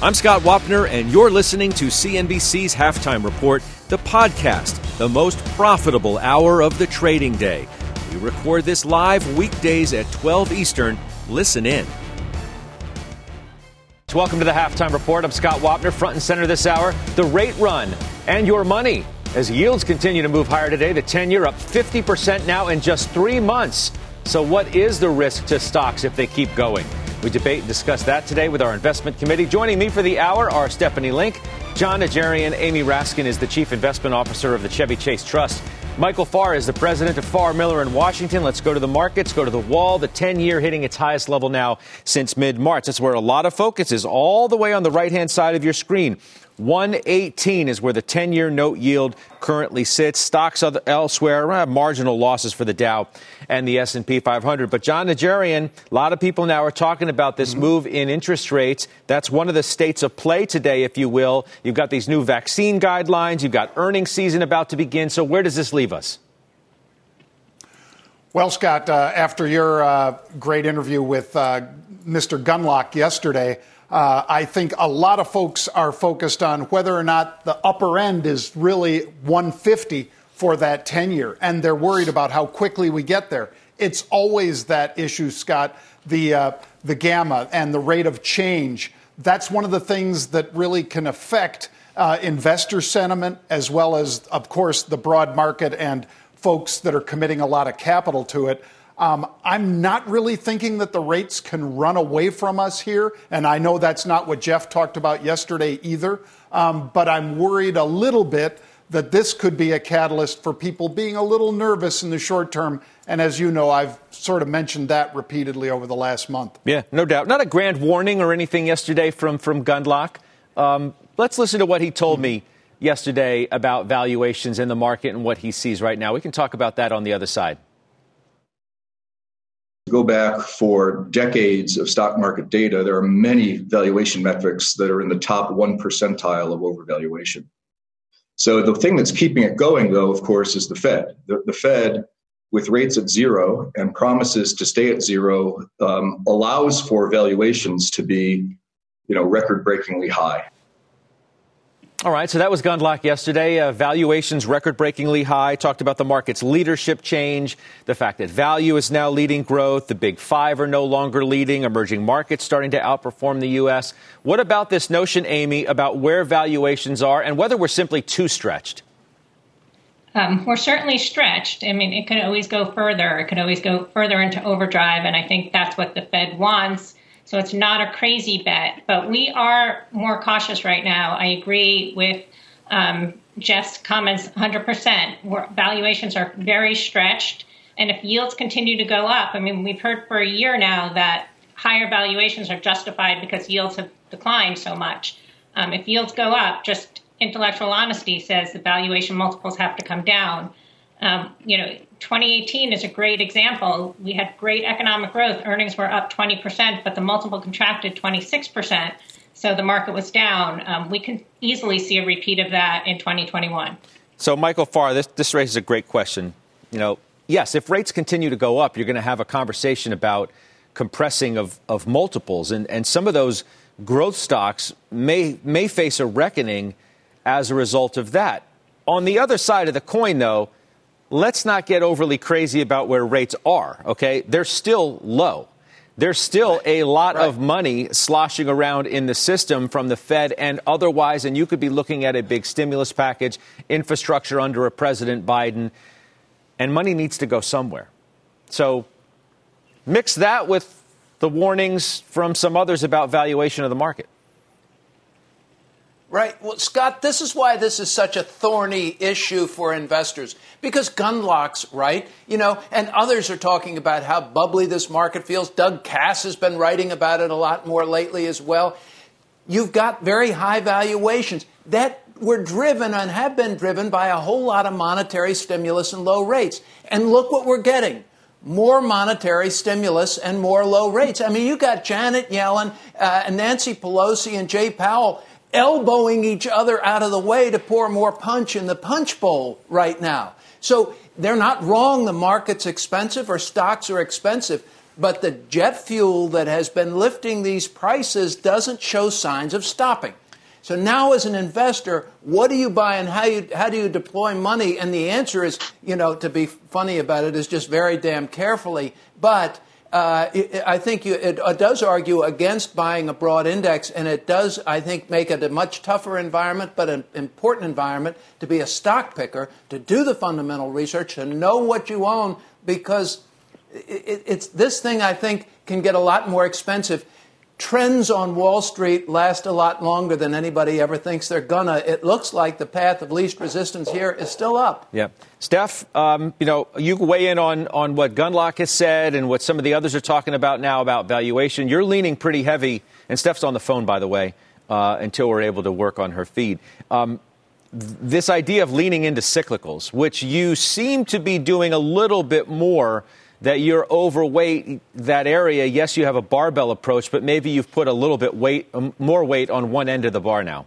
I'm Scott Wapner, and you're listening to CNBC's Halftime Report, the podcast, the most profitable hour of the trading day. We record this live weekdays at 12 Eastern. Listen in. Welcome to the Halftime Report. I'm Scott Wapner, front and center this hour. The rate run and your money. As yields continue to move higher today, the 10 year up 50% now in just three months. So, what is the risk to stocks if they keep going? We debate and discuss that today with our investment committee. Joining me for the hour are Stephanie Link, Jon Najarian, Amy Raskin is the chief investment officer of the Chevy Chase Trust. Michael Farr is the president of Farr Miller in Washington. Let's go to the markets, go to the wall. The 10 year hitting its highest level now since mid March. That's where a lot of focus is, all the way on the right hand side of your screen. 118 is where the 10 year note yield currently sits. Stocks elsewhere have marginal losses for the Dow and the S&P 500. But Jon Najarian, a lot of people now are talking about this mm-hmm. move in interest rates. That's one of the states of play today, if you will. You've got these new vaccine guidelines. You've got earnings season about to begin. So where does this leave us? Well, Scott, uh, after your uh, great interview with uh, Mr. Gundlach yesterday, uh, I think a lot of folks are focused on whether or not the upper end is really 150 for that 10 year, and they're worried about how quickly we get there. It's always that issue, Scott, the, uh, the gamma and the rate of change. That's one of the things that really can affect uh, investor sentiment, as well as, of course, the broad market and folks that are committing a lot of capital to it. Um, I'm not really thinking that the rates can run away from us here, and I know that's not what Jeff talked about yesterday either. Um, but I'm worried a little bit that this could be a catalyst for people being a little nervous in the short term. And as you know, I've sort of mentioned that repeatedly over the last month. Yeah, no doubt. Not a grand warning or anything yesterday from from Gundlach. Um, let's listen to what he told me yesterday about valuations in the market and what he sees right now. We can talk about that on the other side go back for decades of stock market data, there are many valuation metrics that are in the top one percentile of overvaluation. So the thing that's keeping it going, though, of course, is the Fed. The, the Fed, with rates at zero and promises to stay at zero, um, allows for valuations to be, you know, record-breakingly high. All right, so that was Gundlach yesterday. Uh, valuations record breakingly high. Talked about the market's leadership change, the fact that value is now leading growth, the big five are no longer leading, emerging markets starting to outperform the U.S. What about this notion, Amy, about where valuations are and whether we're simply too stretched? Um, we're certainly stretched. I mean, it could always go further. It could always go further into overdrive, and I think that's what the Fed wants. So it's not a crazy bet, but we are more cautious right now. I agree with um, Jeff's comments 100%. valuations are very stretched. And if yields continue to go up, I mean, we've heard for a year now that higher valuations are justified because yields have declined so much. Um, if yields go up, just intellectual honesty says the valuation multiples have to come down. Um, you know, 2018 is a great example. We had great economic growth. Earnings were up 20%, but the multiple contracted 26%. So the market was down. Um, we can easily see a repeat of that in 2021. So, Michael Farr, this, this raises a great question. You know, yes, if rates continue to go up, you're going to have a conversation about compressing of, of multiples. And, and some of those growth stocks may, may face a reckoning as a result of that. On the other side of the coin, though, let's not get overly crazy about where rates are, okay? They're still low. There's still a lot right. of money sloshing around in the system from the Fed and otherwise, and you could be looking at a big stimulus package, infrastructure under a President Biden, and money needs to go somewhere. So mix that with the warnings from some others about valuation of the market. Right. Well, Scott, this is why this is such a thorny issue for investors because Gundlach's right, you know, and others are talking about how bubbly this market feels. Doug Kass has been writing about it a lot more lately as well. You've got very high valuations that were driven and have been driven by a whole lot of monetary stimulus and low rates. And look what we're getting more monetary stimulus and more low rates. I mean, you got Janet Yellen uh, and Nancy Pelosi and Jay Powell elbowing each other out of the way to pour more punch in the punch bowl right now. So they're not wrong. The market's expensive or stocks are expensive. but the jet fuel that has been lifting these prices doesn't show signs of stopping. So now, as an investor, what do you buy and how you how do you deploy money? And the answer is, you know, to be funny about it, is just very damn carefully. But uh, it, I think you, it, it, does argue against buying a broad index, and it does, I think, make it a much tougher environment, but an important environment to be a stock picker, to do the fundamental research, to know what you own, because it, it's this thing I think can get a lot more expensive trends on Wall Street last a lot longer than anybody ever thinks they're gonna. It looks like the path of least resistance here is still up. Yeah, Steph, um, you know, you weigh in on on what Gundlach has said and what some of the others are talking about now about valuation. You're leaning pretty heavy, and Steph's on the phone, by the way, uh, until we're able to work on her feed. Um, this idea of leaning into cyclicals, which you seem to be doing a little bit more that you're overweight that area. Yes, you have a barbell approach, but maybe you've put a little bit weight, um, more weight on one end of the bar now.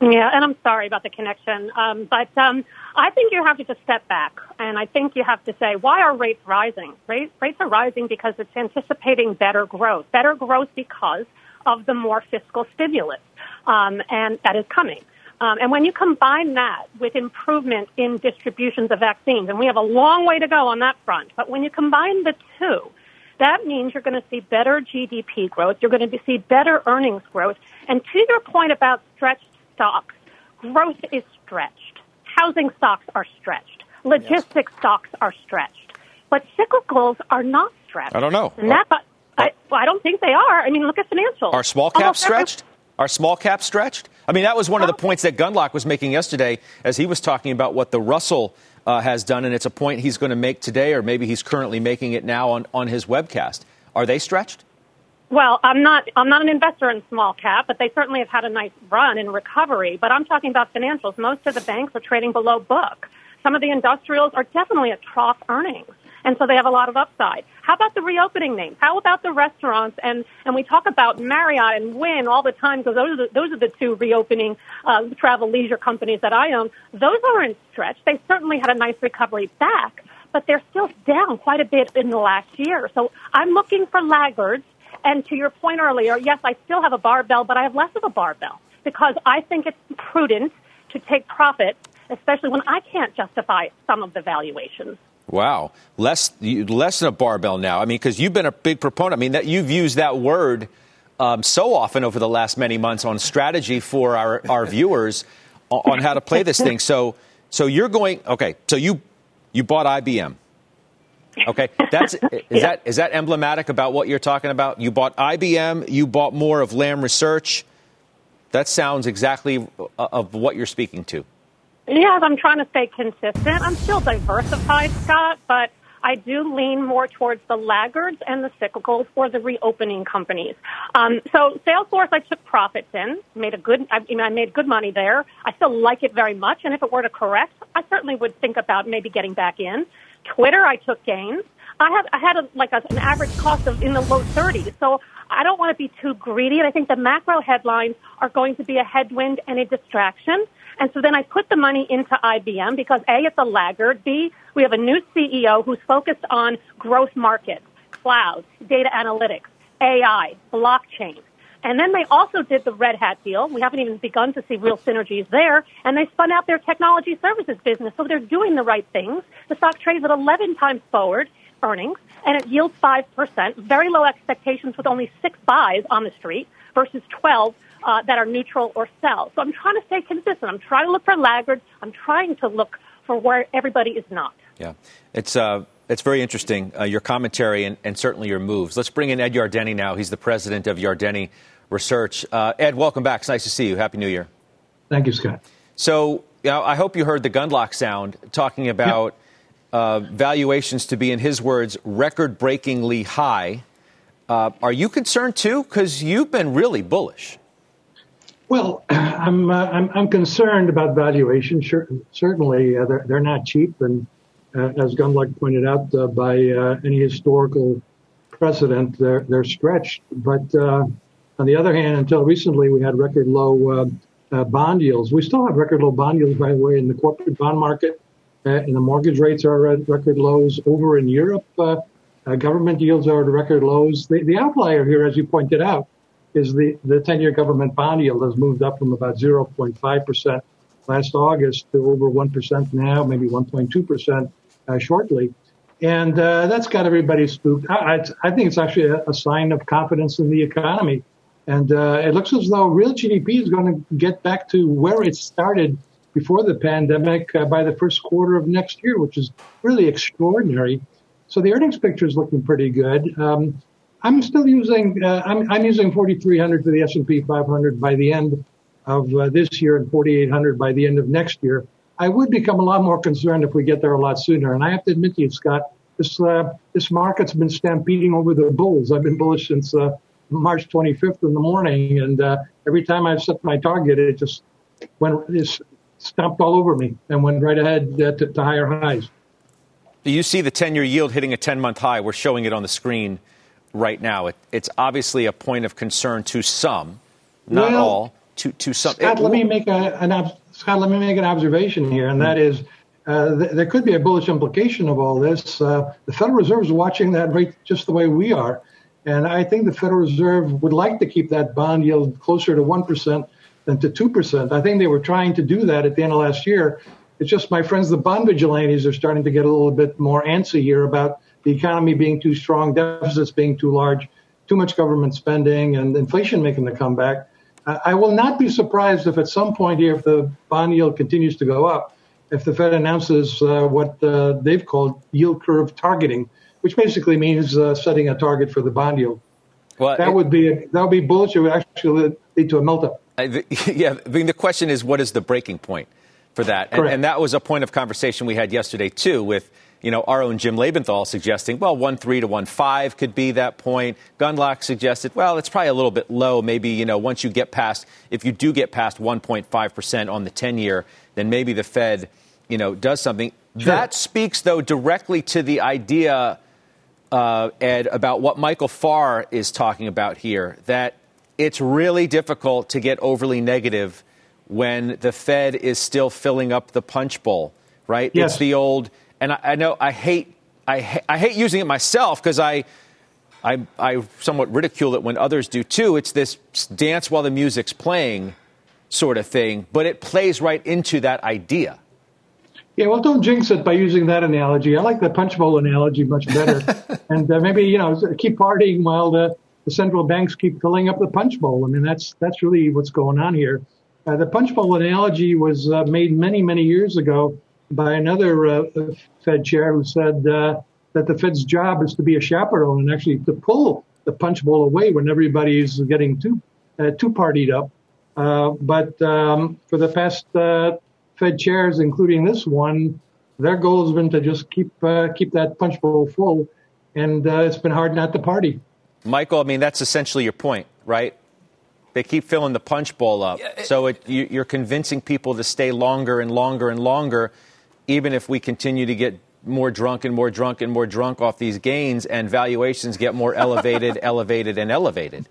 Yeah, and I'm sorry about the connection, um, but um, I think you have to just step back, and I think you have to say, why are rates rising? Rates, rates are rising because it's anticipating better growth, better growth because of the more fiscal stimulus, um, and that is coming. Um, and when you combine that with improvement in distributions of vaccines, and we have a long way to go on that front, but when you combine the two, that means you're going to see better GDP growth. You're going to see better earnings growth. And to your point about stretched stocks, growth is stretched. Housing stocks are stretched. Logistics yes. stocks are stretched. But cyclicals are not stretched. I don't know. And that, I, well, I don't think they are. I mean, look at financials. Are small caps stretched? Are small caps stretched? I mean, that was one of the points that Gundlach was making yesterday as he was talking about what the Russell uh, has done, and it's a point he's going to make today, or maybe he's currently making it now on, on his webcast. Are they stretched? Well, I'm not. I'm not an investor in small cap, but they certainly have had a nice run in recovery. But I'm talking about financials. Most of the banks are trading below book. Some of the industrials are definitely at trough earnings and so they have a lot of upside. How about the reopening names? How about the restaurants? And and we talk about Marriott and Wynn all the time because those are the, those are the two reopening uh, travel leisure companies that I own. Those aren't stretched. They certainly had a nice recovery back, but they're still down quite a bit in the last year. So I'm looking for laggards. And to your point earlier, yes, I still have a barbell, but I have less of a barbell because I think it's prudent to take profit, especially when I can't justify some of the valuations. Wow, less less than a barbell now. I mean, because you've been a big proponent. I mean, that you've used that word um, so often over the last many months on strategy for our, our viewers on how to play this thing. So, so you're going okay. So you you bought IBM. Okay, that's is yeah. that is that emblematic about what you're talking about? You bought IBM. You bought more of Lam Research. That sounds exactly uh, of what you're speaking to. Yes, I'm trying to stay consistent. I'm still diversified, Scott, but I do lean more towards the laggards and the cyclicals or the reopening companies. Um, so Salesforce, I took profits in, made a good, I, mean, I made good money there. I still like it very much, and if it were to correct, I certainly would think about maybe getting back in. Twitter, I took gains. I had I had a, like a, an average cost of in the low 30s, so I don't want to be too greedy. And I think the macro headlines are going to be a headwind and a distraction. And so then I put the money into IBM because A, it's a laggard. B, we have a new CEO who's focused on growth markets, cloud, data analytics, AI, blockchain. And then they also did the Red Hat deal. We haven't even begun to see real synergies there. And they spun out their technology services business. So they're doing the right things. The stock trades at 11 times forward earnings and it yields 5%. Very low expectations with only six buys on the street versus 12 uh, that are neutral or sell. So I'm trying to stay consistent. I'm trying to look for laggards. I'm trying to look for where everybody is not. Yeah, it's uh, it's very interesting uh, your commentary and, and, certainly your moves. Let's bring in Ed Yardeni now. He's the president of Yardeni Research. Uh, Ed, welcome back. It's nice to see you. Happy New Year. Thank you, Scott. So, you know, I hope you heard the Gundlach sound talking about uh, valuations to be, in his words, record-breakingly high. Uh, are you concerned too? Because you've been really bullish. Well, I'm, uh, I'm, I'm concerned about valuation. Sure, certainly, uh, they're, they're not cheap, and uh, as Gundlach pointed out, uh, by uh, any historical precedent, they're they're stretched. But uh, on the other hand, until recently, we had record low bond yields. We still have record low bond yields, by the way, in the corporate bond market, and the mortgage rates are at record lows over in Europe. Government yields are at record lows. The, the outlier here, as you pointed out, is the, the 10 year government bond yield has moved up from about 0.5% last August to over 1% now, maybe 1.2% uh, shortly. And uh, that's got everybody spooked. I, I, think it's actually a, a, sign of confidence in the economy. And uh, it looks as though real GDP is going to get back to where it started before the pandemic uh, by the first quarter of next year, which is really extraordinary. So the earnings picture is looking pretty good. Um, I'm still using uh, I'm, I'm, using 4,300 for the S&P 500 by the end of uh, this year and 4,800 by the end of next year. I would become a lot more concerned if we get there a lot sooner. And I have to admit to you, Scott, this uh, this market's been stampeding over the bulls. I've been bullish since uh, March 25th in the morning, and uh, every time I've set my target, it just went it stomped all over me and went right ahead uh, to, to higher highs. Do you see the 10-year yield hitting a 10-month high. We're showing it on the screen right now. It, it's obviously a point of concern to some, not well, all. To to some. Scott, it, let me make a, an Scott. Let me make an observation here, and that is. Uh, th- there could be a bullish implication of all this. Uh, the Federal Reserve is watching that rate just the way we are. And I think the Federal Reserve would like to keep that bond yield closer to 1% than to 2%. I think they were trying to do that at the end of last year. It's just my friends, the bond vigilantes, are starting to get a little bit more antsy here about the economy being too strong, deficits being too large, too much government spending, and inflation making the comeback. I will not be surprised if at some point here, if the bond yield continues to go up, if the Fed announces uh, what uh, they've called yield curve targeting, which basically means uh, setting a target for the bond yield. Well, that it, would be that would be bullish. It would actually lead to a melt up. yeah, I mean the question is, what is the breaking point for that? And, and that was a point of conversation we had yesterday too with you know, our own Jim Lebenthal suggesting, well, 1 3 to 1 5 could be that point. Gundlach suggested, well, it's probably a little bit low. Maybe, you know, once you get past, if you do get past 1.5% on the 10 year, then maybe the Fed, you know, does something. Sure. That speaks, though, directly to the idea, uh, Ed, about what Michael Farr is talking about here, that it's really difficult to get overly negative when the Fed is still filling up the punch bowl, right? Yes. It's the old and I, I know I hate I, ha- I hate using it myself because I, I I somewhat ridicule it when others do too. It's this dance while the music's playing sort of thing, but it plays right into that idea. Yeah, well, don't jinx it by using that analogy. I like the punch bowl analogy much better. and uh, maybe you know keep partying while the, the central banks keep filling up the punch bowl. I mean, that's that's really what's going on here. Uh, the punch bowl analogy was uh, made many many years ago by another uh, Fed chair who said uh, that the Fed's job is to be a chaperone and actually to pull the punch bowl away when everybody's getting too uh, too partied up. Uh, but um, for the past uh, Fed chairs, including this one, their goal has been to just keep uh, keep that punch bowl full, and it's been hard not to party. Michael, I mean that's essentially your point, right? They keep filling the punch bowl up. Yeah, it, so it, you, you're convincing people to stay longer and longer and longer even if we continue to get more drunk and more drunk and more drunk off these gains and valuations get more elevated, elevated, and elevated?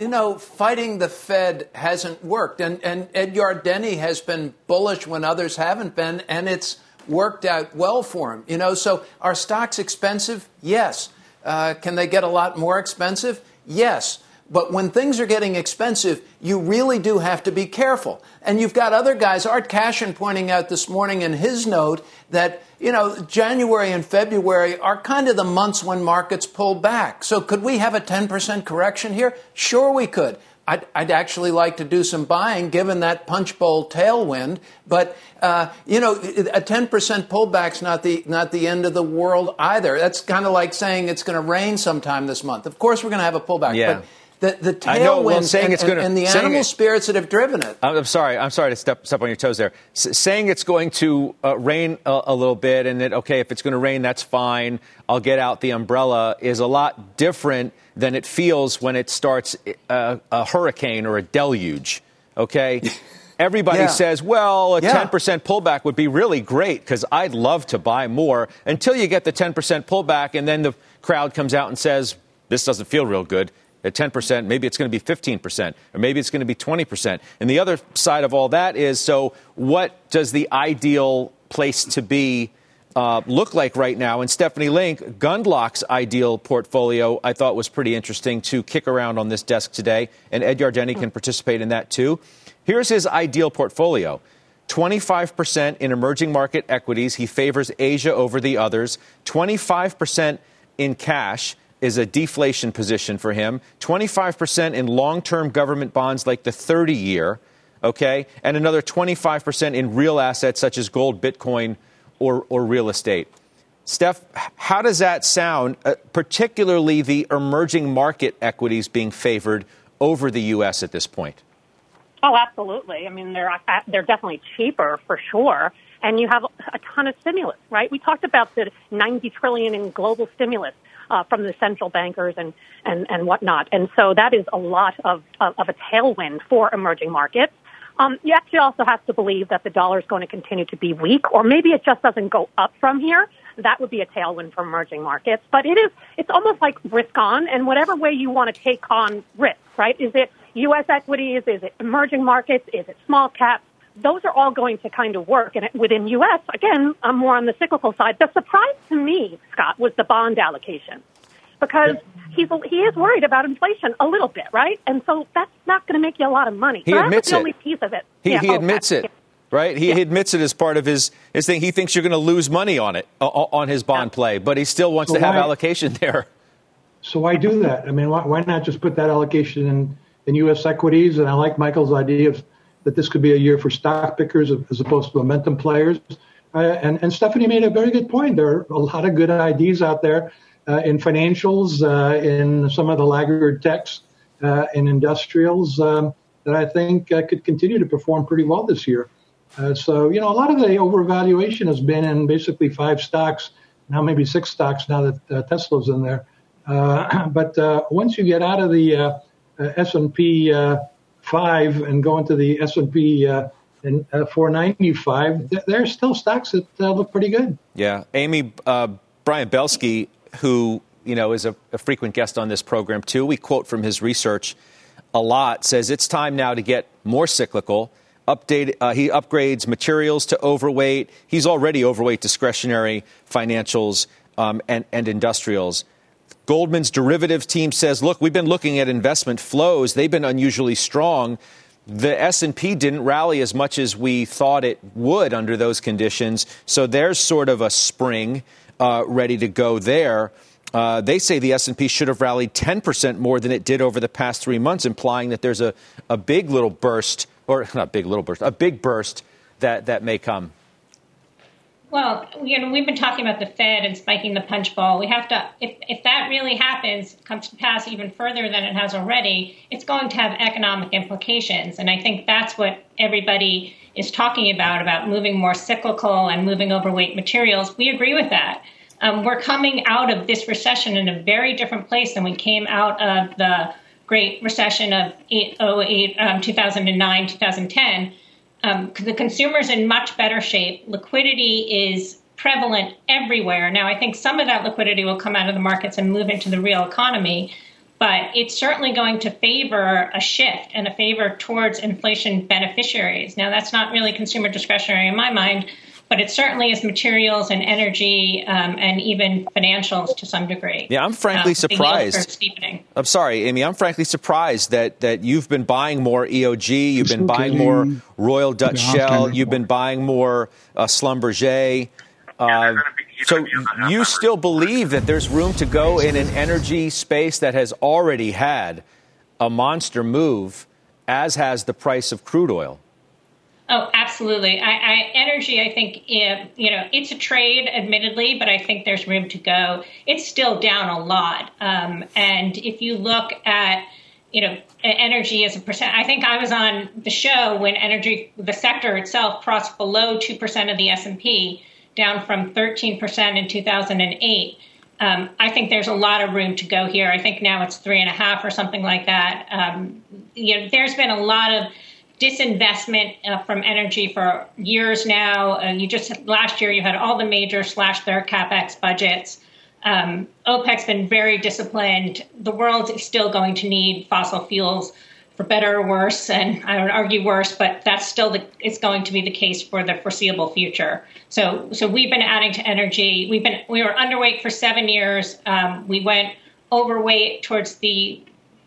You know, fighting the Fed hasn't worked. And, and Ed Yardeni has been bullish when others haven't been, and it's worked out well for him. You know, so are stocks expensive? Yes. Uh, can they get a lot more expensive? Yes. But when things are getting expensive, you really do have to be careful. And you've got other guys, Art Cashin pointing out this morning in his note that, you know, January and February are kind of the months when markets pull back. So could we have a 10% correction here? Sure, we could. I'd, I'd, actually like to do some buying given that punch bowl tailwind. But, uh, you know, a 10% pullback's not the, not the end of the world either. That's kind of like saying it's going to rain sometime this month. Of course, we're going to have a pullback. Yeah. But the, the tailwinds well, and, gonna, and, the animal it, spirits that have driven it. I'm sorry. I'm sorry to step, step on your toes there. S- saying it's going to uh, rain a, a, little bit and that, okay, if it's going to rain, that's fine. I'll get out the umbrella is a lot different than it feels when it starts uh, a hurricane or a deluge. Okay? Everybody yeah. says, well, a yeah. 10% pullback would be really great because I'd love to buy more until you get the 10% pullback and then the crowd comes out and says, this doesn't feel real good at 10%, maybe it's going to be 15%, or maybe it's going to be 20%. And the other side of all that is so, what does the ideal place to be uh, look like right now. And Stephanie Link, Gundlach's ideal portfolio, I thought was pretty interesting to kick around on this desk today. And Ed Yardeni can participate in that too. Here's his ideal portfolio 25% in emerging market equities. He favors Asia over the others. 25% in cash is a deflation position for him. 25% in long term government bonds like the 30 year, okay? And another 25% in real assets such as gold, Bitcoin, or, or real estate. Steph, how does that sound, uh, particularly the emerging market equities being favored over the U.S. at this point? Oh, absolutely. I mean, they're uh, they're definitely cheaper for sure, and you have a ton of stimulus, right? We talked about the 90 trillion in global stimulus uh, from the central bankers and and and whatnot, and so that is a lot of of, of a tailwind for emerging markets. Um, you actually also have to believe that the dollar is going to continue to be weak, or maybe it just doesn't go up from here. That would be a tailwind for emerging markets. But it is, it's almost like risk on, and whatever way you want to take on risk, right? Is it U.S. equities? Is it emerging markets? Is it small caps? Those are all going to kind of work. And within U.S., again, I'm more on the cyclical side. The surprise to me, Scott, was the bond allocation because he's he is worried about inflation a little bit, right? And so that's not going to make you a lot of money. He so admits that's the it. only piece of it. He, yeah, he oh, admits it. Right, he, Yeah. he admits it as part of his, his thing. He thinks you're going to lose money on it uh, on his bond play, but he still wants So to have why- allocation there. So why do that? I mean, why, why not just put that allocation in, in U.S. equities? And I like Michael's idea of that this could be a year for stock pickers as opposed to momentum players. Uh, and, and Stephanie made a very good point. There are a lot of good ideas out there uh, in financials, uh, in some of the laggard techs, uh, in industrials um, that I think uh, could continue to perform pretty well this year. Uh, so, you know, a lot of the overvaluation has been in basically five stocks, now maybe six stocks now that Tesla's in there. But once you get out of the S&P uh, 5 and go into the S&P uh, and, uh, 495, th- there are still stocks that uh, look pretty good. Yeah, Amy uh, Brian Belski, who you know is a, a frequent guest on this program too. We quote from his research a lot. Says it's time now to get more cyclical. Update. Uh, he upgrades materials to overweight. He's already overweight discretionary financials um, and and industrials. Goldman's derivatives team says, look, we've been looking at investment flows. They've been unusually strong. The S&P didn't rally as much as we thought it would under those conditions. So there's sort of a spring uh, ready to go there. Uh, they say the S&P should have rallied 10% more than it did over the past three months, implying that there's a, a big little burst, or not big little burst, a big burst that, that may come. Well, you know, we've been talking about the Fed and spiking the punch bowl. We have to, if, if that really happens, comes to pass even further than it has already, it's going to have economic implications. And I think that's what everybody is talking about, about moving more cyclical and moving overweight materials. We agree with that. Um, we're coming out of this recession in a very different place than we came out of the Great Recession of 08, um, 2009, 2010 um, the consumer's in much better shape. Liquidity is prevalent everywhere. Now, I think some of that liquidity will come out of the markets and move into the real economy, but it's certainly going to favor a shift and a favor towards inflation beneficiaries. Now, that's not really consumer discretionary in my mind, but it certainly is materials and energy um, and even financials to some degree. Yeah, I'm frankly Um, surprised. I'm sorry, Amy. I'm frankly surprised that, that you've been buying more EOG, you've been buying more Royal Dutch Shell, you've been buying more uh, Schlumberger. Uh, so you still believe that there's room to go in an energy space that has already had a monster move, as has the price of crude oil. Oh, absolutely. I, I, energy, I think, eh, you know, it's a trade, admittedly, but I think there's room to go. It's still down a lot. Um, and if you look at, you know, energy as a percent, I think I was on the show when energy, the sector itself crossed below 2% of the S&P, down from 13% in 2008. Um, I think there's a lot of room to go here. I think now it's three and a half or something like that. Um, you know, there's been a lot of disinvestment uh, from energy for years now. Uh, you just last year you had all the majors slash their capex budgets. Um, OPEC's been very disciplined. The world is still going to need fossil fuels for better or worse, and I don't argue worse, but that's still the, it's going to be the case for the foreseeable future. So, so we've been adding to energy. We've been we were underweight for seven years. Um, we went overweight towards the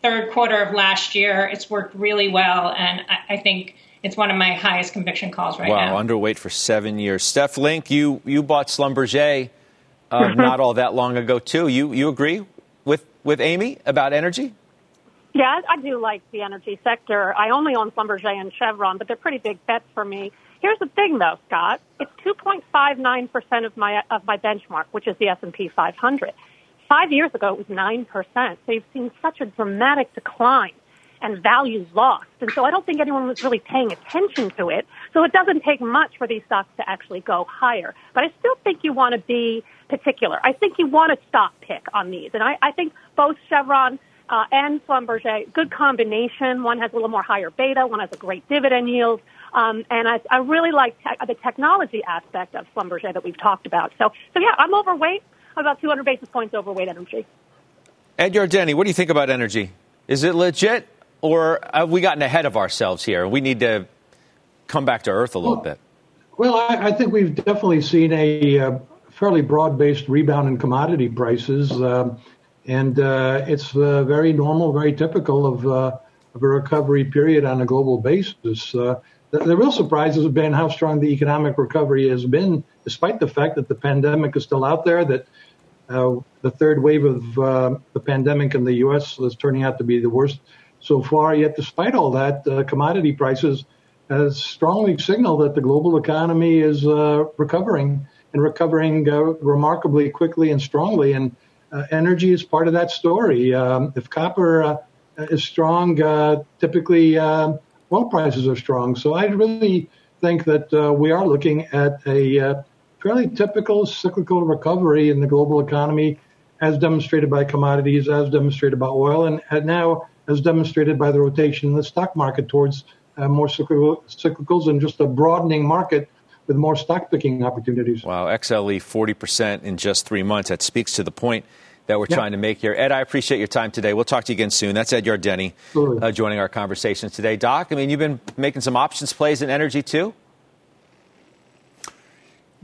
third quarter of last year. It's worked really well, and I, I think it's one of my highest conviction calls right wow, now. Wow, underweight for seven years. Steph Link, you you bought Schlumberger uh, mm-hmm. not all that long ago too. You you agree with with Amy about energy? Yeah, I do like the energy sector. I only own Schlumberger and Chevron, but they're pretty big bets for me. Here's the thing, though, Scott. It's 2.59 percent of my of my benchmark, which is the S&P 500. Five years ago, it was nine percent. So you've seen such a dramatic decline and value lost. And so I don't think anyone was really paying attention to it. So it doesn't take much for these stocks to actually go higher. But I still think you want to be particular. I think you want to stock pick on these. And I, I think both Chevron uh, and Schlumberger, good combination. One has a little more higher beta, one has a great dividend yield. Um, and I, I really like te- the technology aspect of Schlumberger that we've talked about. So, so yeah, I'm overweight. I'm about 200 basis points overweight energy. Ed Yardeni, what do you think about energy? Is it legit, or have we gotten ahead of ourselves here? We need to come back to earth a little well, bit. Well, I, I, think we've definitely seen a uh, fairly broad-based rebound in commodity prices. Um, and uh, it's uh, very normal, very typical of, uh, of a recovery period on a global basis. Uh, the, the, real surprise has been how strong the economic recovery has been, despite the fact that the pandemic is still out there, that uh, the third wave of uh, the pandemic in the U.S. is turning out to be the worst so far. Yet, despite all that, commodity prices has strongly signaled that the global economy is recovering and recovering remarkably quickly and strongly. And uh, energy is part of that story. Um, if copper uh, is strong, uh, typically um, oil prices are strong. So I really think that uh, we are looking at a uh, fairly typical cyclical recovery in the global economy, as demonstrated by commodities, as demonstrated by oil, and, and now as demonstrated by the rotation in the stock market towards uh, more cyclical, cyclicals and just a broadening market with more stock picking opportunities. Wow, XLE 40% in just three months. That speaks to the point that we're trying to make here. Ed, I appreciate your time today. We'll talk to you again soon. That's Ed Yardeni uh, joining our conversation today. Doc, I mean, you've been making some options plays in energy too?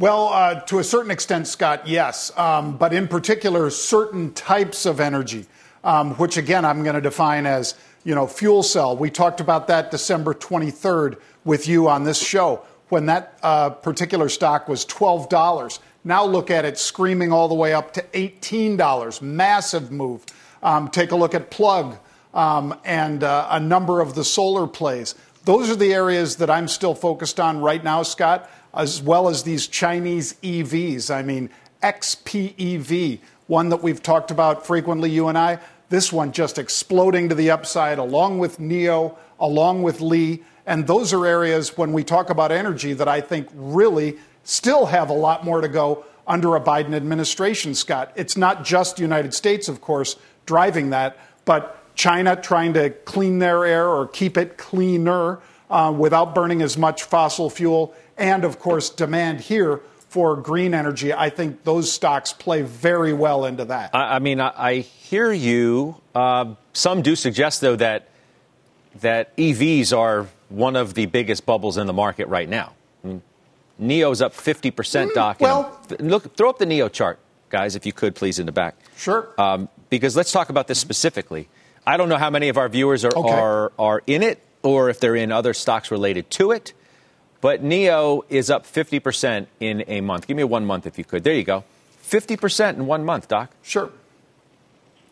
Well, uh, to a certain extent, Scott, yes. Um, but in particular, certain types of energy, um, which again, I'm going to define as, you know, fuel cell. We talked about that December 23rd with you on this show when that uh, particular stock was $12. Now look at it screaming all the way up to $18. Massive move. Um, take a look at Plug um, and uh, a number of the solar plays. Those are the areas that I'm still focused on right now, Scott, as well as these Chinese EVs. I mean, XPEV, one that we've talked about frequently, you and I. This one just exploding to the upside, along with NIO, along with Li. And those are areas when we talk about energy that I think really still have a lot more to go under a Biden administration, Scott. It's not just the United States, of course, driving that, but China trying to clean their air or keep it cleaner uh, without burning as much fossil fuel, and of course, demand here for green energy. I think those stocks play very well into that. I, I mean, I, I, hear you. Uh, some do suggest, though, that that EVs are one of the biggest bubbles in the market right now. I mean, NIO's up 50%, mm, Doc. Well, look, throw up the NIO chart, guys, if you could, please, in the back. Sure. Um, because let's talk about this specifically. I don't know how many of our viewers are, okay. are, are in it or if they're in other stocks related to it, but NIO is up 50% in a month. Give me a one month if you could. There you go. 50% in one month, Doc. Sure.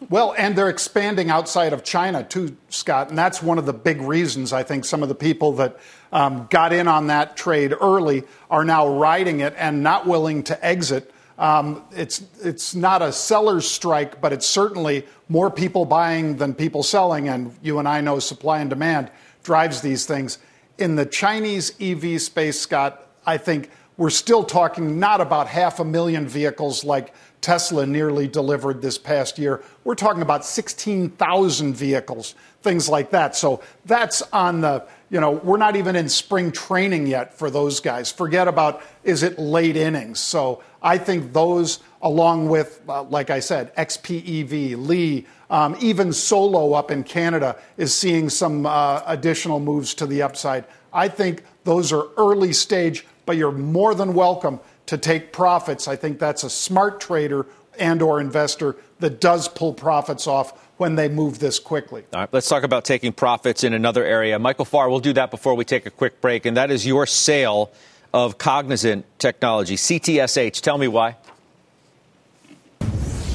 Well, and they're expanding outside of China too, Scott, and that's one of the big reasons I think some of the people that um, got in on that trade early are now riding it and not willing to exit. Um, it's it's not a seller's strike, but it's certainly more people buying than people selling, and you and I know supply and demand drives these things. In the Chinese EV space, Scott, I think we're still talking not about half a million vehicles like Tesla nearly delivered this past year. We're talking about 16,000 vehicles, things like that. So that's on the, you know, we're not even in spring training yet for those guys. Forget about is it late innings. So I think those along with, uh, like I said, XPEV, Li, um, even Solo up in Canada is seeing some uh, additional moves to the upside. I think those are early stage, but you're more than welcome to take profits. I think that's a smart trader and or investor that does pull profits off when they move this quickly. All right, let's talk about taking profits in another area. Michael Farr, we'll do that before we take a quick break, and that is your sale of Cognizant Technology, CTSH. Tell me why.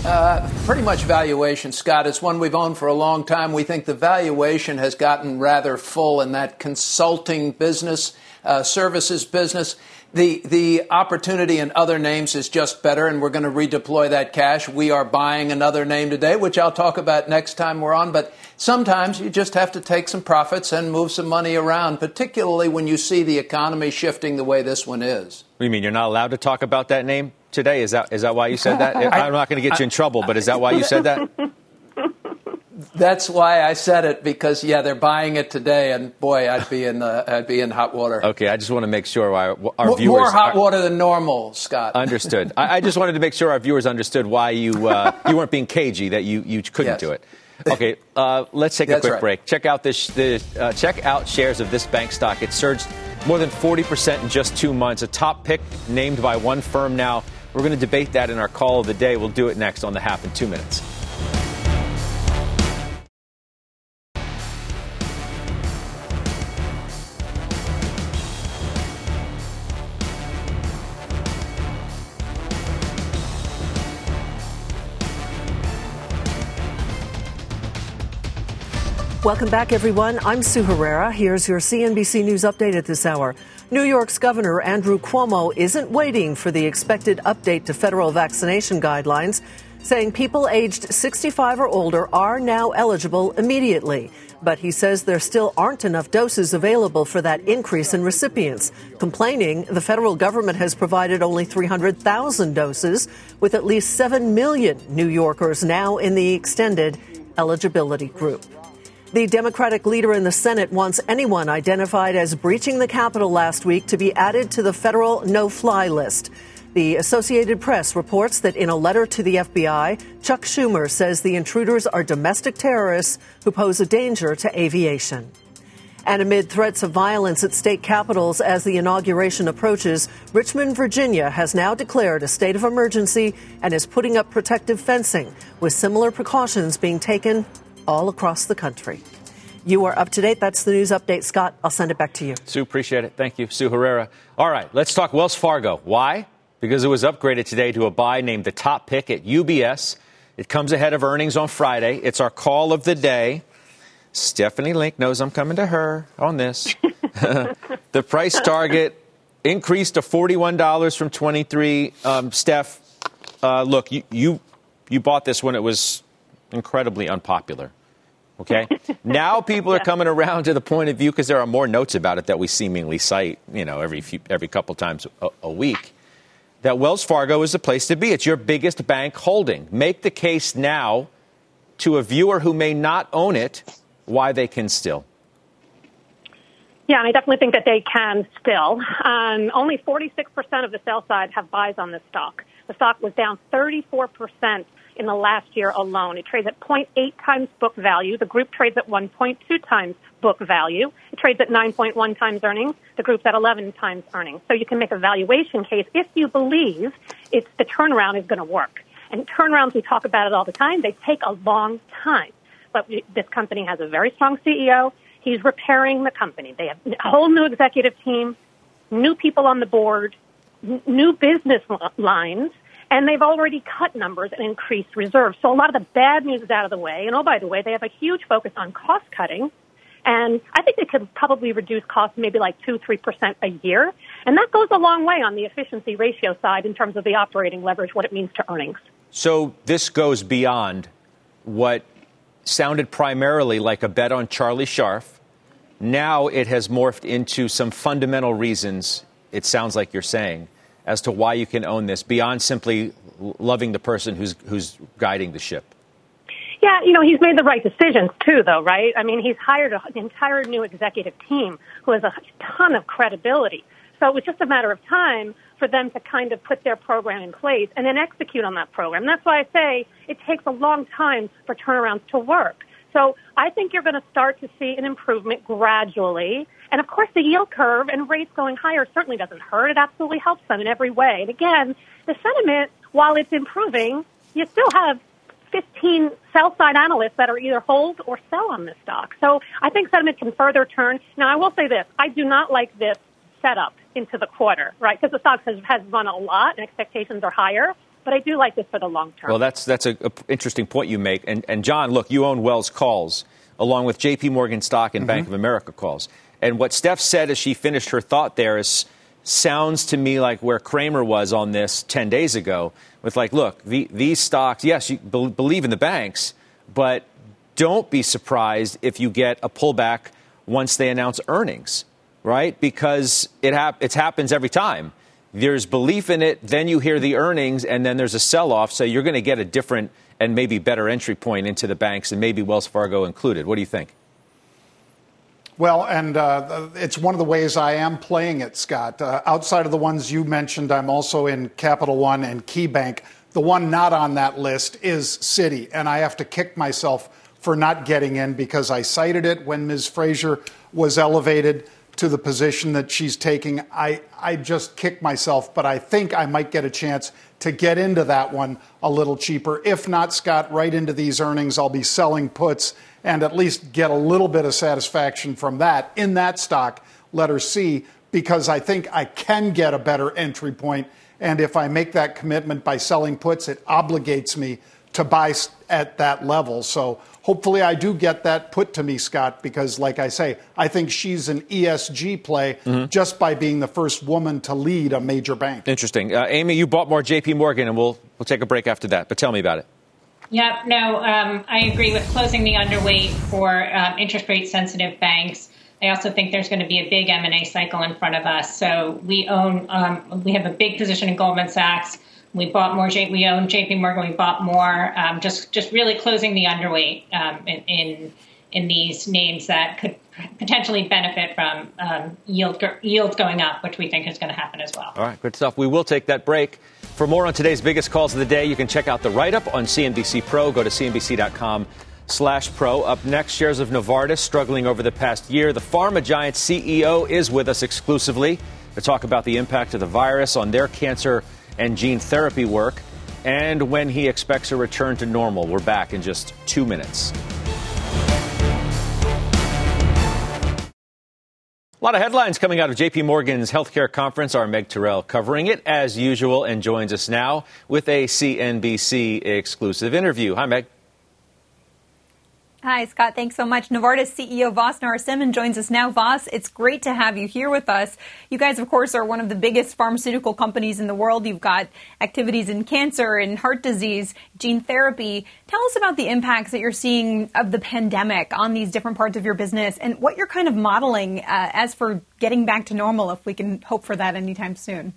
Uh, pretty much valuation, Scott. It's one we've owned for a long time. We think the valuation has gotten rather full in that consulting business, uh, services business. The, the opportunity in other names is just better, and we're going to redeploy that cash. We are buying another name today, which I'll talk about next time we're on. But sometimes you just have to take some profits and move some money around, particularly when you see the economy shifting the way this one is. What do you mean you're not allowed to talk about that name today? Is that is that why you said that? I'm not going to get you in trouble, but is that why you said that? That's why I said it because yeah, they're buying it today, and boy, I'd be in the, I'd be in hot water. Okay, I just want to make sure our, our more, viewers more hot are, water than normal, Scott. Understood. I, I, just wanted to make sure our viewers understood why you uh, you weren't being cagey that you you couldn't yes. do it. Okay, uh, let's take a quick right. break. Check out this. The, uh, check out shares of this bank stock. It surged more than 40 percent in just two months. A top pick named by one firm now. We're going to debate that in our call of the day. We'll do it next on the half in two minutes. Welcome back, everyone. I'm Sue Herrera. Here's your CNBC News update at this hour. New York's Governor Andrew Cuomo isn't waiting for the expected update to federal vaccination guidelines, saying people aged 65 or older are now eligible immediately. But he says there still aren't enough doses available for that increase in recipients, complaining the federal government has provided only 300,000 doses, with at least 7 million New Yorkers now in the extended eligibility group. The Democratic leader in the Senate wants anyone identified as breaching the Capitol last week to be added to the federal no fly list. The Associated Press reports that in a letter to the FBI, Chuck Schumer says the intruders are domestic terrorists who pose a danger to aviation. And amid threats of violence at state capitals as the inauguration approaches, Richmond, Virginia has now declared a state of emergency and is putting up protective fencing, with similar precautions being taken all across the country. You are up to date. That's the news update. Scott, I'll send it back to you. Sue, appreciate it. Thank you. Sue Herrera. All right, let's talk Wells Fargo. Why? Because it was upgraded today to a buy named the top pick at UBS. It comes ahead of earnings on Friday. It's our call of the day. Stephanie Link knows I'm coming to her on this. the price target increased to $41 from 23. Um, Steph, uh, look, you, you you bought this when it was incredibly unpopular. Okay. now people are coming around to the point of view because there are more notes about it that we seemingly cite, you know, every few, every couple times a, a week. That Wells Fargo is the place to be. It's your biggest bank holding. Make the case now to a viewer who may not own it why they can still. Yeah, and I definitely think that they can still. Um, only 46% of the sell side have buys on this stock. The stock was down 34% in the last year alone. It trades at 0.8 times book value. The group trades at 1.2 times book value. It trades at 9.1 times earnings. The group's at 11 times earnings. So you can make a valuation case if you believe it's the turnaround is going to work. And turnarounds, we talk about it all the time. They take a long time. But we, this company has a very strong CEO. He's repairing the company. They have a whole new executive team, new people on the board, n- new business lines and they've already cut numbers and increased reserves. So a lot of the bad news is out of the way. And oh, by the way, they have a huge focus on cost cutting. And I think they could probably reduce costs maybe like 2 3% a year. And that goes a long way on the efficiency ratio side in terms of the operating leverage, what it means to earnings. So this goes beyond what sounded primarily like a bet on Charlie Scharf. Now it has morphed into some fundamental reasons, it sounds like you're saying, as to why you can own this beyond simply loving the person who's, who's guiding the ship? Yeah, you know, he's made the right decisions too, though, right? I mean, he's hired an entire new executive team who has a ton of credibility. So it was just a matter of time for them to kind of put their program in place and then execute on that program. That's why I say it takes a long time for turnarounds to work. So I think you're going to start to see an improvement gradually. And of course, the yield curve and rates going higher certainly doesn't hurt. It absolutely helps them in every way. And again, the sentiment, while it's improving, you still have 15 sell side analysts that are either hold or sell on this stock. So I think sentiment can further turn. Now, I will say this I do not like this setup into the quarter, right? Because the stock has, has run a lot and expectations are higher. But I do like this for the long term. Well, that's that's an interesting point you make. And, and Jon, look, you own Wells Calls along with J.P. Morgan stock and mm-hmm. Bank of America calls. And what Steph said as she finished her thought there is sounds to me like where Cramer was on this 10 days ago with like, look, the, these stocks, yes, you be- believe in the banks, but don't be surprised if you get a pullback once they announce earnings, right? Because it, hap- it happens every time. There's belief in it, then you hear the earnings, and then there's a sell off. So you're going to get a different and maybe better entry point into the banks, and maybe Wells Fargo included. What do you think? Well, and uh, it's one of the ways I am playing it, Scott. Uh, outside of the ones you mentioned, I'm also in Capital One and KeyBank. The one not on that list is Citi, and I have to kick myself for not getting in because I cited it when Ms. Fraser was elevated to the position that she's taking. I, I just kick myself, but I think I might get a chance to get into that one a little cheaper. If not, Scott, right into these earnings, I'll be selling puts and at least get a little bit of satisfaction from that in that stock, letter C, because I think I can get a better entry point. And if I make that commitment by selling puts, it obligates me to buy at that level. So hopefully I do get that put to me, Scott, because like I say, I think she's an ESG play mm-hmm. just by being the first woman to lead a major bank. Interesting. Uh, Amy, you bought more JP Morgan, and we'll, we'll take a break after that. But tell me about it. Yep, no, um, I agree with closing the underweight for um, interest rate sensitive banks. I also think there's going to be a big M&A cycle in front of us. So we own, um, we have a big position in Goldman Sachs. We bought more. we own J.P. Morgan. We bought more. Um, just, just really closing the underweight um, in, in in these names that could potentially benefit from um, yield yield going up, which we think is going to happen as well. All right, good stuff. We will take that break. For more on today's biggest calls of the day, you can check out the write-up on CNBC Pro. Go to cnbc.com slash pro. Up next, shares of Novartis struggling over the past year. The pharma giant CEO is with us exclusively to talk about the impact of the virus on their cancer and gene therapy work and when he expects a return to normal. We're back in just two minutes. A lot of headlines coming out of JP Morgan's healthcare conference. Our Meg Terrell covering it as usual and joins us now with a CNBC exclusive interview. Hi, Meg. Hi, Scott. Thanks so much. Novartis CEO Vas Narasimhan joins us now. Vas, it's great to have you here with us. You guys, of course, are one of the biggest pharmaceutical companies in the world. You've got activities in cancer and heart disease, gene therapy. Tell us about the impacts that you're seeing of the pandemic on these different parts of your business and what you're kind of modeling uh, as for getting back to normal, if we can hope for that anytime soon.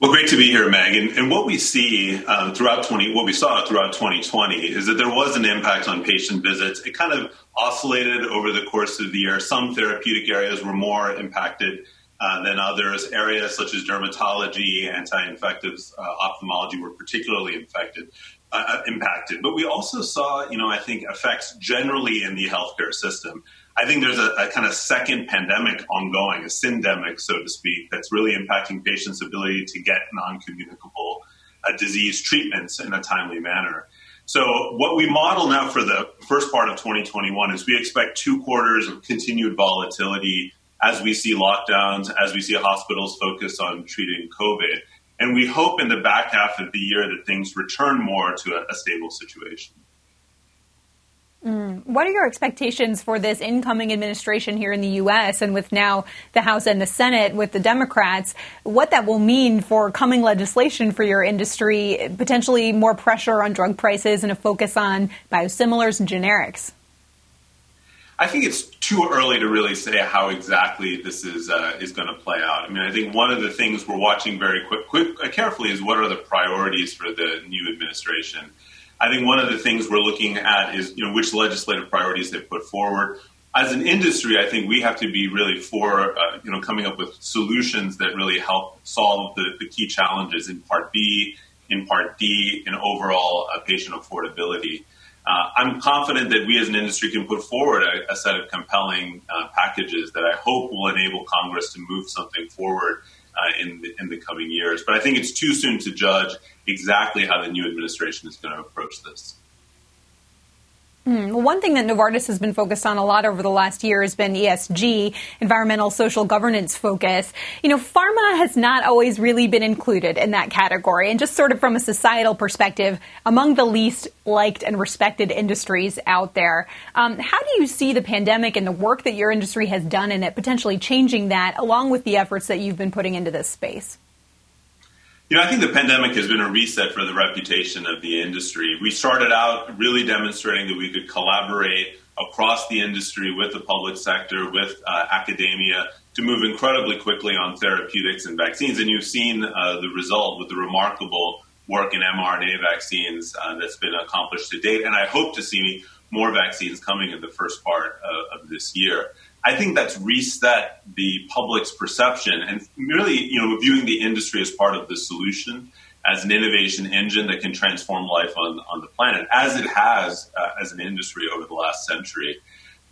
Well, great to be here, Meg. And, and what we see um, throughout 20, what we saw throughout 2020 is that there was an impact on patient visits. It kind of oscillated over the course of the year. Some therapeutic areas were more impacted uh, than others. Areas such as dermatology, anti-infectives, uh, ophthalmology were particularly infected, uh, uh impacted. But we also saw, you know, I think effects generally in the healthcare system. I think there's a, a, kind of second pandemic ongoing, a syndemic, so to speak, that's really impacting patients' ability to get non communicable uh, disease treatments in a timely manner. So, what we model now for the first part of 2021 is we expect two quarters of continued volatility as we see lockdowns, as we see hospitals focus on treating COVID. And we hope in the back half of the year that things return more to a, a stable situation. Mm. What are your expectations for this incoming administration here in the U.S. and with now the House and the Senate with the Democrats? What that will mean for coming legislation for your industry, potentially more pressure on drug prices and a focus on biosimilars and generics? I think it's too early to really say how exactly this is uh, is going to play out. I mean, I think one of the things we're watching very quick, quick, uh, carefully is what are the priorities for the new administration. I think one of the things we're looking at is, you know, which legislative priorities they put forward. as an industry, I think we have to be really for uh, you know coming up with solutions that really help solve the, the key challenges in Part B, in Part D, in overall uh, patient affordability. Uh, I'm confident that we as an industry can put forward a, a set of compelling uh, packages that I hope will enable Congress to move something forward uh, in, the, in the coming years. But I think it's too soon to judge exactly how the new administration is going to approach this. Hmm. Well, one thing that Novartis has been focused on a lot over the last year has been ESG, environmental social governance focus. You know, pharma has not always really been included in that category. And just sort of from a societal perspective, among the least liked and respected industries out there. Um, how do you see the pandemic and the work that your industry has done in it potentially changing that, along with the efforts that you've been putting into this space? You know, I think the pandemic has been a reset for the reputation of the industry. We started out really demonstrating that we could collaborate across the industry with the public sector, with uh, academia, to move incredibly quickly on therapeutics and vaccines. And you've seen uh, the result with the remarkable work in mRNA vaccines uh, that's been accomplished to date. And I hope to see more vaccines coming in the first part uh, of this year. I think that's reset the public's perception and really, you know, viewing the industry as part of the solution, as an innovation engine that can transform life on, on the planet, as it has uh, as an industry over the last century.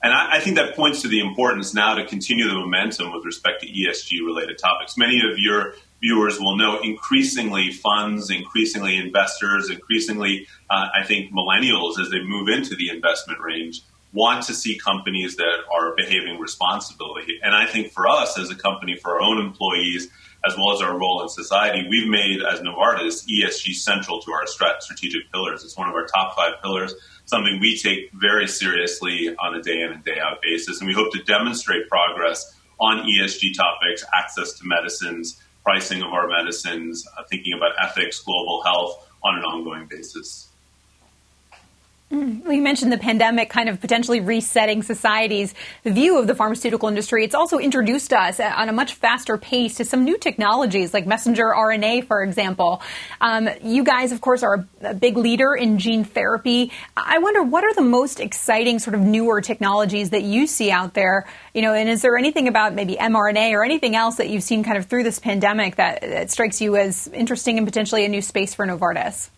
And I, I, think that points to the importance now to continue the momentum with respect to ESG related topics. Many of your viewers will know increasingly funds, increasingly investors, increasingly, uh, I think, millennials as they move into the investment range want to see companies that are behaving responsibly. And I think for us as a company, for our own employees, as well as our role in society, we've made as Novartis ESG central to our strategic pillars. It's one of our top five pillars, something we take very seriously on a day in and day out basis. And we hope to demonstrate progress on ESG topics, access to medicines, pricing of our medicines, uh, thinking about ethics, global health on an ongoing basis. Mm. Well, you mentioned the pandemic kind of potentially resetting society's view of the pharmaceutical industry. It's also introduced us on a much faster pace to some new technologies like messenger RNA, for example. Um, you guys, of course, are a, a big leader in gene therapy. I wonder what are the most exciting sort of newer technologies that you see out there? You know, and is there anything about maybe mRNA or anything else that you've seen kind of through this pandemic that, that strikes you as interesting and potentially a new space for Novartis?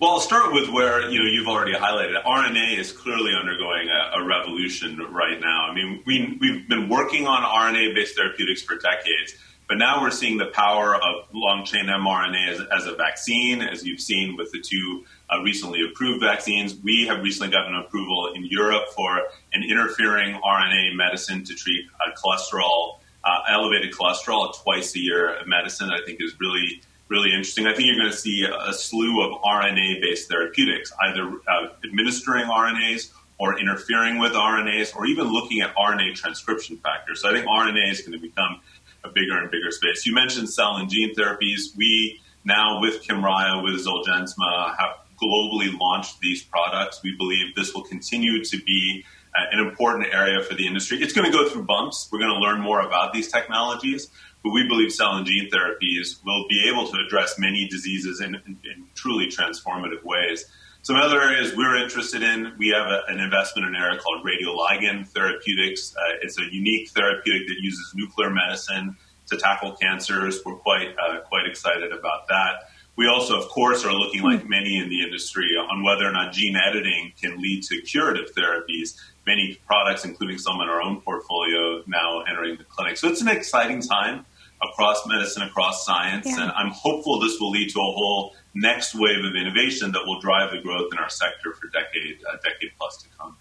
Well, I'll start with where you know you've already highlighted. RNA is clearly undergoing a, a revolution right now. I mean, we we've been working on RNA-based therapeutics for decades, but now we're seeing the power of long-chain mRNA as, as a vaccine, as you've seen with the two uh, recently approved vaccines. We have recently gotten approval in Europe for an interfering RNA medicine to treat uh, cholesterol, uh, elevated cholesterol, a twice-a-year medicine. I think is really really interesting. I think you're going to see a, slew of RNA based therapeutics, either uh, administering RNAs or interfering with RNAs or even looking at RNA transcription factors. So I think RNA is going to become a bigger and bigger space. You mentioned cell and gene therapies. We now, with Kymriah, with Zolgensma, have globally launched these products. We believe this will continue to be uh, an important area for the industry. It's going to go through bumps. We're going to learn more about these technologies, but we believe cell and gene therapies will be able to address many diseases in, in, in truly transformative ways. Some other areas we're interested in, we have a, an investment in an area called radioligand therapeutics. Uh, it's a unique therapeutic that uses nuclear medicine to tackle cancers. We're quite uh, quite excited about that. We also, of course, are looking like many in the industry on whether or not gene editing can lead to curative therapies. Many products, including some in our own portfolio, now entering the clinic. So it's an exciting time across medicine, across science. Yeah. And I'm hopeful this will lead to a whole next wave of innovation that will drive the growth in our sector for decade, uh, decade plus to come.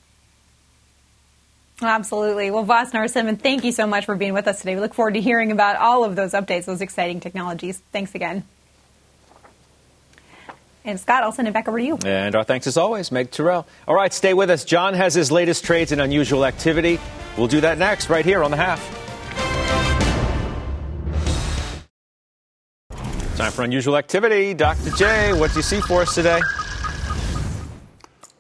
Absolutely. Well, Vas Narasimhan, thank you so much for being with us today. We look forward to hearing about all of those updates, those exciting technologies. Thanks again. And Scott, I'll send it back over to you. And our thanks as always, Meg Terrell. All right, stay with us. Jon has his latest trades and unusual activity. We'll do that next, right here on the half. Time for unusual activity. Dr. J, what do you see for us today?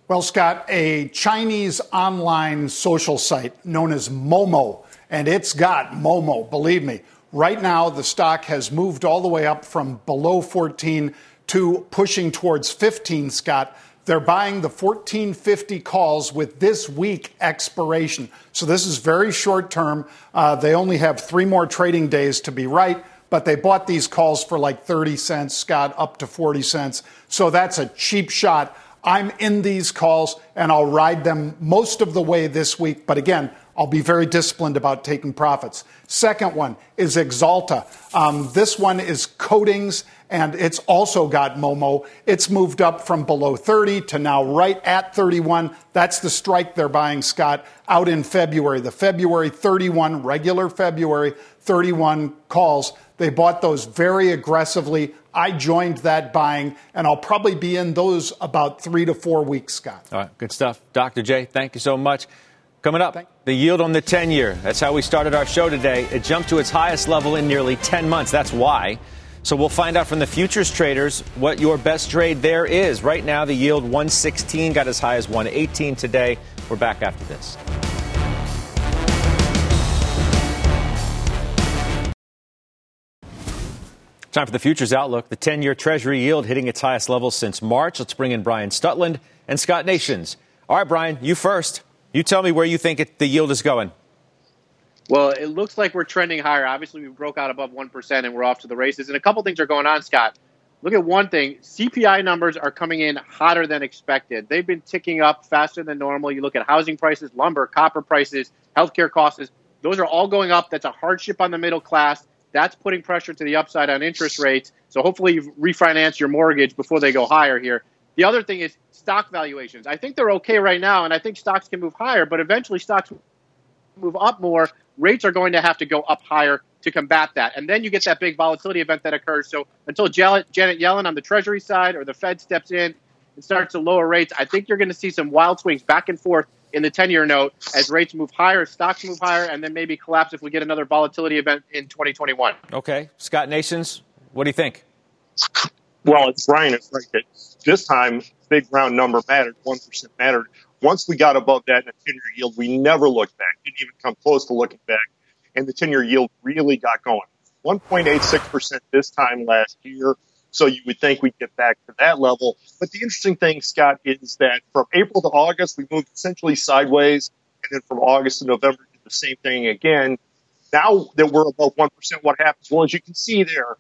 Well, Scott, a Chinese online social site known as Momo, and it's got Momo, believe me. Right now, the stock has moved all the way up from below 14 to pushing towards 15, Scott. They're buying the 1450 calls with this week expiration. So this is very short term. Uh, they only have three more trading days to be right, but they bought these calls for like 30 cents, Scott, up to 40 cents. So that's a cheap shot. I'm in these calls and I'll ride them most of the way this week. But again, I'll be very disciplined about taking profits. Second one is Axalta. Um, this one is coatings and it's also got Momo. It's moved up from below 30 to now right at 31. That's the strike they're buying, Scott, out in February. The February 31, regular February 31 calls, they bought those very aggressively. I joined that buying, and I'll probably be in those about three to four weeks, Scott. All right, good stuff. Dr. J, thank you so much. Coming up, the yield on the 10 year. That's how we started our show today. It jumped to its highest level in nearly 10 months. That's why. So we'll find out from the futures traders what your best trade there is. Right now, the yield 116 got as high as 118 today. We're back after this. Time for the futures outlook. The 10 year Treasury yield hitting its highest level since March. Let's bring in Brian Stutland and Scott Nations. All right, Brian, you first. You tell me where you think it, the yield is going. Well, it looks like we're trending higher. Obviously, we broke out above 1% and we're off to the races. And a couple things are going on, Scott. Look at one thing CPI numbers are coming in hotter than expected. They've been ticking up faster than normal. You look at housing prices, lumber, copper prices, healthcare costs. Those are all going up. That's a hardship on the middle class. That's putting pressure to the upside on interest rates. So hopefully you refinance your mortgage before they go higher here. The other thing is stock valuations. I think they're okay right now, and I think stocks can move higher, but eventually stocks move up more rates are going to have to go up higher to combat that. And then you get that big volatility event that occurs. So until Janet Yellen on the Treasury side or the Fed steps in and starts to lower rates, I think you're going to see some wild swings back and forth in the 10 year note as rates move higher, stocks move higher, and then maybe collapse if we get another volatility event in 2021. Okay. Scott Nations, what do you think? Well, it's Brian is right. This time, big round number mattered, 1% mattered. Once we got above that in the 10 year yield, we never looked back, didn't even come close to looking back. And the 10 year yield really got going. 1.86% this time last year. So you would think we'd get back to that level. But the interesting thing, Scott, is that from April to August, we moved essentially sideways. And then from August to November, did the same thing again. Now that we're above 1%, what happens? Well, as you can see there,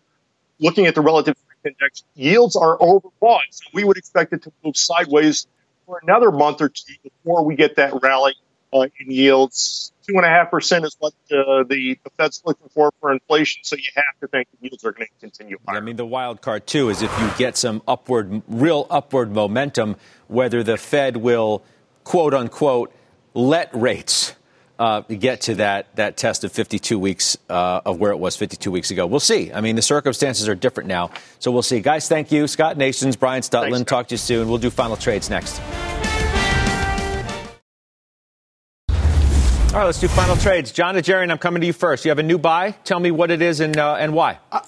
looking at the relative index, yields are overbought. So we would expect it to move sideways for another month or two before we get that rally uh, in yields. Two and a half percent is what uh, the, the Fed's looking for for inflation. So you have to think the yields are going to continue higher. I mean, the wild card too is if you get some upward, real upward momentum, whether the Fed will quote unquote let rates uh, get to that that test of 52 weeks uh, of where it was 52 weeks ago. We'll see. I mean, the circumstances are different now, so we'll see. Guys, thank you, Scott Nations, Brian Stutland. Thanks, Talk to you soon. We'll do final trades next. All right, let's do final trades. Jon Najarian, I'm coming to you first. You have a new buy. Tell me what it is and uh, and why. Uh,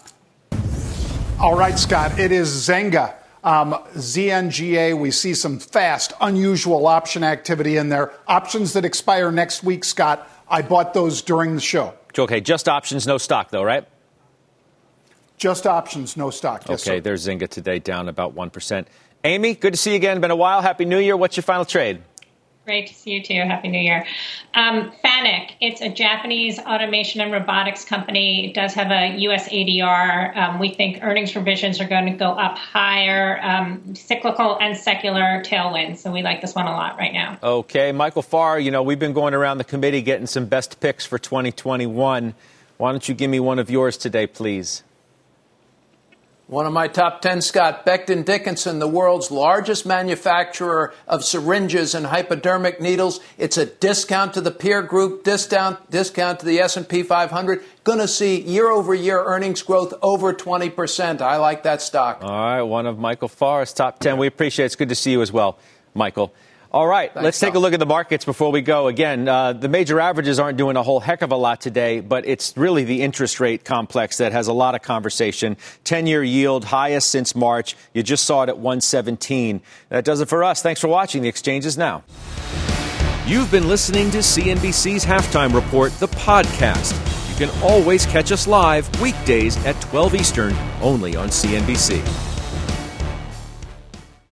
all right, Scott. It is Zynga. Um, ZNGA, we see some fast, unusual option activity in there. Options that expire next week, Scott. I bought those during the show. Okay, just options, no stock, though, right? Just options, no stock. Yes, okay, sir. there's Zynga today, down about 1%. Amy, good to see you again. Been a while. Happy New Year. What's your final trade? Great to see you too. Happy New Year. Um, Fanuc, it's a Japanese automation and robotics company. It does have a US ADR. Um, we think earnings revisions are going to go up higher, um, cyclical and secular tailwinds. So we like this one a lot right now. Okay. Michael Farr, you know, we've been going around the committee getting some best picks for 2021. Why don't you give me one of yours today, please? One of my top 10, Scott Becton Dickinson, the world's largest manufacturer of syringes and hypodermic needles. It's a discount to the peer group, discount, discount to the S&P 500. Going to see year over year earnings growth over 20%. I like that stock. All right, one of Michael Farr's top 10. We appreciate it. It's good to see you as well, Michael. All right, Thanks, let's take a look at the markets before we go. Again, uh, the major averages aren't doing a whole heck of a lot today, but it's really the interest rate complex that has a lot of conversation. 10 year yield, highest since March. You just saw it at 117. That does it for us. Thanks for watching. The Exchanges now. You've been listening to CNBC's Halftime Report, the podcast. You can always catch us live weekdays at 12 Eastern, only on CNBC.